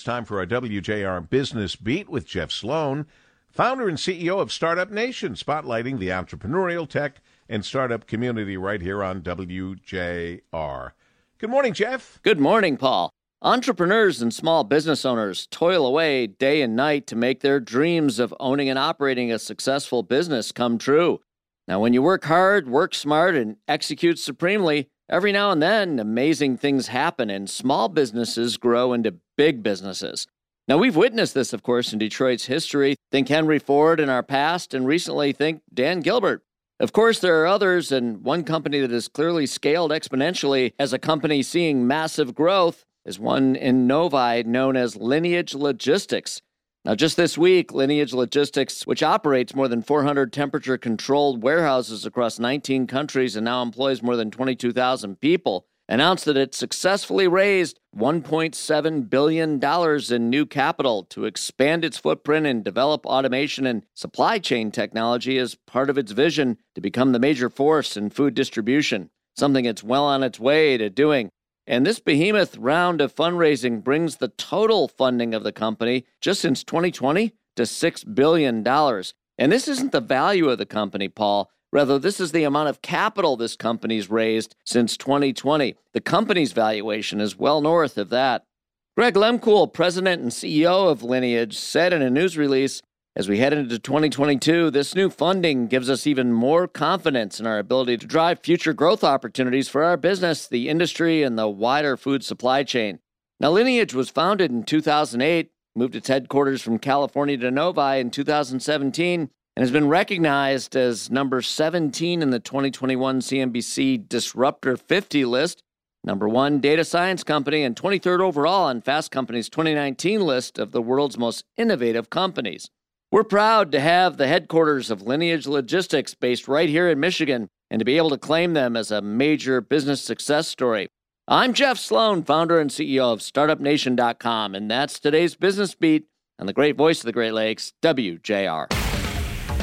It's time for our WJR Business Beat with Jeff Sloan, founder and CEO of Startup Nation, spotlighting the entrepreneurial tech and startup community right here on WJR. Good morning, Jeff. Good morning, Paul. Entrepreneurs and small business owners toil away day and night to make their dreams of owning and operating a successful business come true. Now, when you work hard, work smart, and execute supremely, Every now and then, amazing things happen and small businesses grow into big businesses. Now, we've witnessed this, of course, in Detroit's history. Think Henry Ford in our past, and recently think Dan Gilbert. Of course, there are others, and one company that has clearly scaled exponentially as a company seeing massive growth is one in Novi known as Lineage Logistics. Now, just this week, Lineage Logistics, which operates more than 400 temperature controlled warehouses across 19 countries and now employs more than 22,000 people, announced that it successfully raised $1.7 billion in new capital to expand its footprint and develop automation and supply chain technology as part of its vision to become the major force in food distribution, something it's well on its way to doing. And this behemoth round of fundraising brings the total funding of the company just since 2020 to $6 billion. And this isn't the value of the company, Paul. Rather, this is the amount of capital this company's raised since 2020. The company's valuation is well north of that. Greg Lehmkuhl, president and CEO of Lineage, said in a news release as we head into 2022, this new funding gives us even more confidence in our ability to drive future growth opportunities for our business, the industry, and the wider food supply chain. Now, Lineage was founded in 2008, moved its headquarters from California to Novi in 2017, and has been recognized as number 17 in the 2021 CNBC Disruptor 50 list, number one data science company, and 23rd overall on Fast Company's 2019 list of the world's most innovative companies. We're proud to have the headquarters of Lineage Logistics based right here in Michigan and to be able to claim them as a major business success story. I'm Jeff Sloan, founder and CEO of StartupNation.com, and that's today's business beat on the great voice of the Great Lakes, WJR.